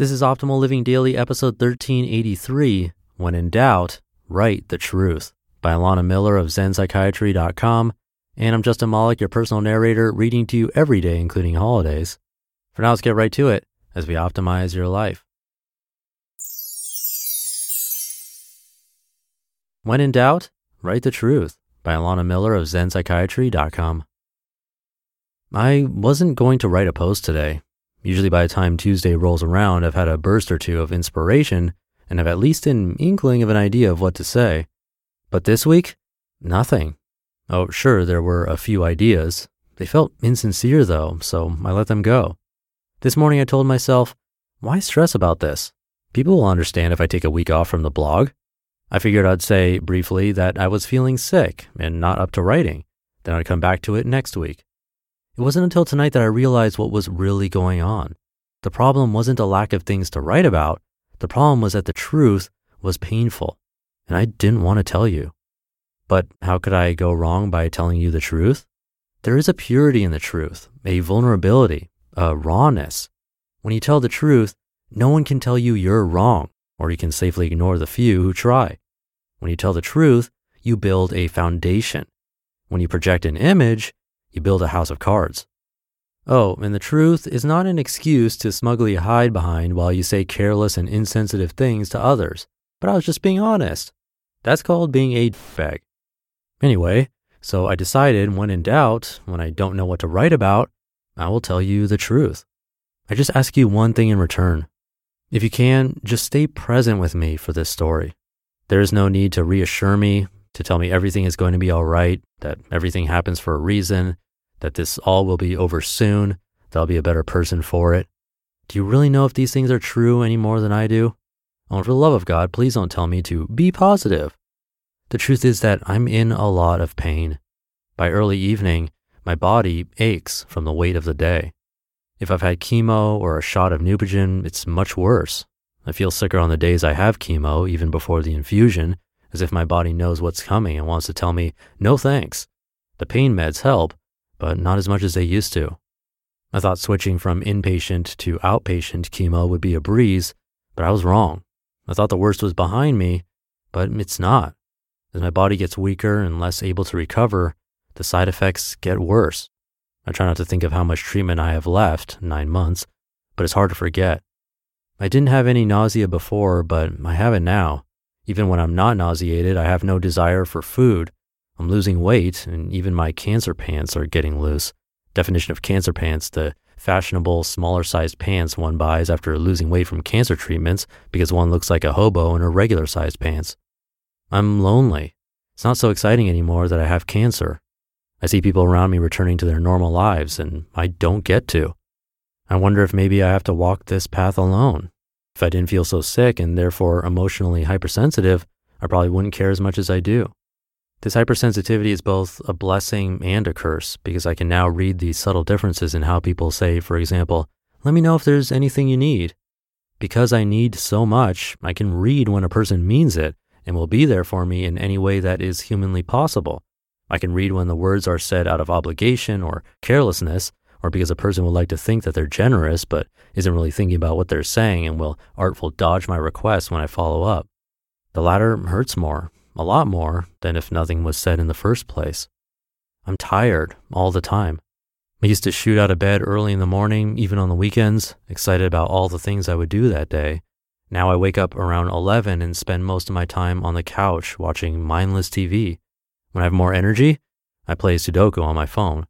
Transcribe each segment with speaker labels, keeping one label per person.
Speaker 1: This is Optimal Living Daily, episode 1383 When in Doubt, Write the Truth by Alana Miller of ZenPsychiatry.com. And I'm Justin Malik, your personal narrator, reading to you every day, including holidays. For now, let's get right to it as we optimize your life. When in Doubt, Write the Truth by Alana Miller of ZenPsychiatry.com. I wasn't going to write a post today. Usually by the time Tuesday rolls around, I've had a burst or two of inspiration and have at least an inkling of an idea of what to say. But this week, nothing. Oh, sure, there were a few ideas. They felt insincere though, so I let them go. This morning I told myself, why stress about this? People will understand if I take a week off from the blog. I figured I'd say briefly that I was feeling sick and not up to writing. Then I'd come back to it next week. It wasn't until tonight that I realized what was really going on. The problem wasn't a lack of things to write about. The problem was that the truth was painful, and I didn't want to tell you. But how could I go wrong by telling you the truth? There is a purity in the truth, a vulnerability, a rawness. When you tell the truth, no one can tell you you're wrong, or you can safely ignore the few who try. When you tell the truth, you build a foundation. When you project an image, you build a house of cards. Oh, and the truth is not an excuse to smugly hide behind while you say careless and insensitive things to others, but I was just being honest. That's called being a bag. Anyway, so I decided when in doubt, when I don't know what to write about, I will tell you the truth. I just ask you one thing in return. If you can, just stay present with me for this story. There is no need to reassure me, to tell me everything is going to be all right, that everything happens for a reason, that this all will be over soon, that I'll be a better person for it. Do you really know if these things are true any more than I do? Oh, for the love of God, please don't tell me to be positive. The truth is that I'm in a lot of pain. By early evening, my body aches from the weight of the day. If I've had chemo or a shot of Neupogen, it's much worse. I feel sicker on the days I have chemo, even before the infusion, as if my body knows what's coming and wants to tell me, no thanks. The pain meds help, but not as much as they used to. I thought switching from inpatient to outpatient chemo would be a breeze, but I was wrong. I thought the worst was behind me, but it's not. As my body gets weaker and less able to recover, the side effects get worse. I try not to think of how much treatment I have left, nine months, but it's hard to forget. I didn't have any nausea before, but I have it now. Even when I'm not nauseated, I have no desire for food. I'm losing weight, and even my cancer pants are getting loose. Definition of cancer pants the fashionable, smaller sized pants one buys after losing weight from cancer treatments because one looks like a hobo in her regular sized pants. I'm lonely. It's not so exciting anymore that I have cancer. I see people around me returning to their normal lives, and I don't get to. I wonder if maybe I have to walk this path alone. If I didn't feel so sick and therefore emotionally hypersensitive, I probably wouldn't care as much as I do. This hypersensitivity is both a blessing and a curse because I can now read these subtle differences in how people say, for example, let me know if there's anything you need. Because I need so much, I can read when a person means it and will be there for me in any way that is humanly possible. I can read when the words are said out of obligation or carelessness, or because a person would like to think that they're generous but isn't really thinking about what they're saying and will artful dodge my request when I follow up. The latter hurts more, a lot more, than if nothing was said in the first place. I'm tired all the time. I used to shoot out of bed early in the morning, even on the weekends, excited about all the things I would do that day. Now I wake up around 11 and spend most of my time on the couch watching mindless TV. When I have more energy, I play Sudoku on my phone.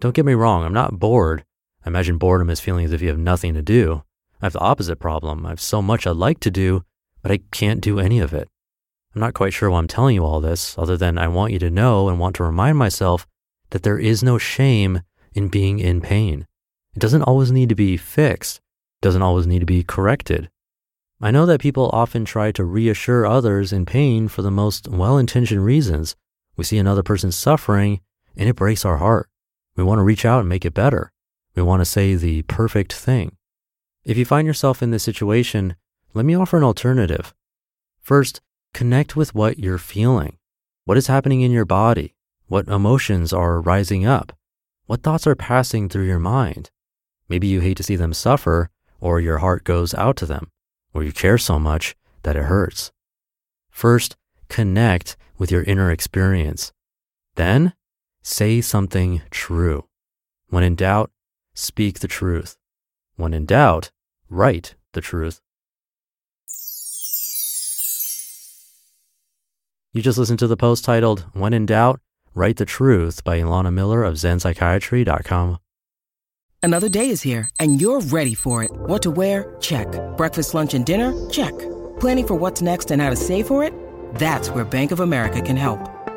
Speaker 1: Don't get me wrong, I'm not bored. I imagine boredom is feeling as if you have nothing to do. I have the opposite problem. I have so much I'd like to do, but I can't do any of it. I'm not quite sure why I'm telling you all this, other than I want you to know and want to remind myself that there is no shame in being in pain. It doesn't always need to be fixed, it doesn't always need to be corrected. I know that people often try to reassure others in pain for the most well intentioned reasons. We see another person suffering and it breaks our heart. We want to reach out and make it better. We want to say the perfect thing. If you find yourself in this situation, let me offer an alternative. First, connect with what you're feeling. What is happening in your body? What emotions are rising up? What thoughts are passing through your mind? Maybe you hate to see them suffer, or your heart goes out to them, or you care so much that it hurts. First, connect with your inner experience. Then, say something true. When in doubt, speak the truth. When in doubt, write the truth. You just listened to the post titled, When in Doubt, Write the Truth by Ilana Miller of ZenPsychiatry.com.
Speaker 2: Another day is here, and you're ready for it. What to wear? Check. Breakfast, lunch, and dinner? Check. Planning for what's next and how to save for it? That's where Bank of America can help.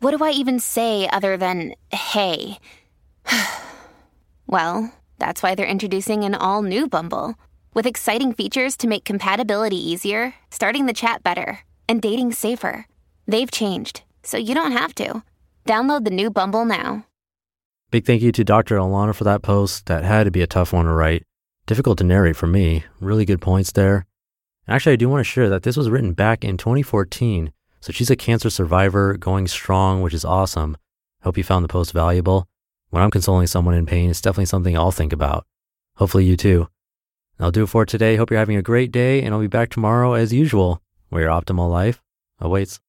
Speaker 3: what do I even say other than hey? well, that's why they're introducing an all new Bumble with exciting features to make compatibility easier, starting the chat better, and dating safer. They've changed, so you don't have to. Download the new Bumble now.
Speaker 1: Big thank you to Dr. Ilana for that post. That had to be a tough one to write. Difficult to narrate for me. Really good points there. Actually, I do want to share that this was written back in 2014. So she's a cancer survivor going strong, which is awesome. Hope you found the post valuable. When I'm consoling someone in pain, it's definitely something I'll think about. Hopefully you too. I'll do it for today. Hope you're having a great day, and I'll be back tomorrow as usual, where your optimal life awaits.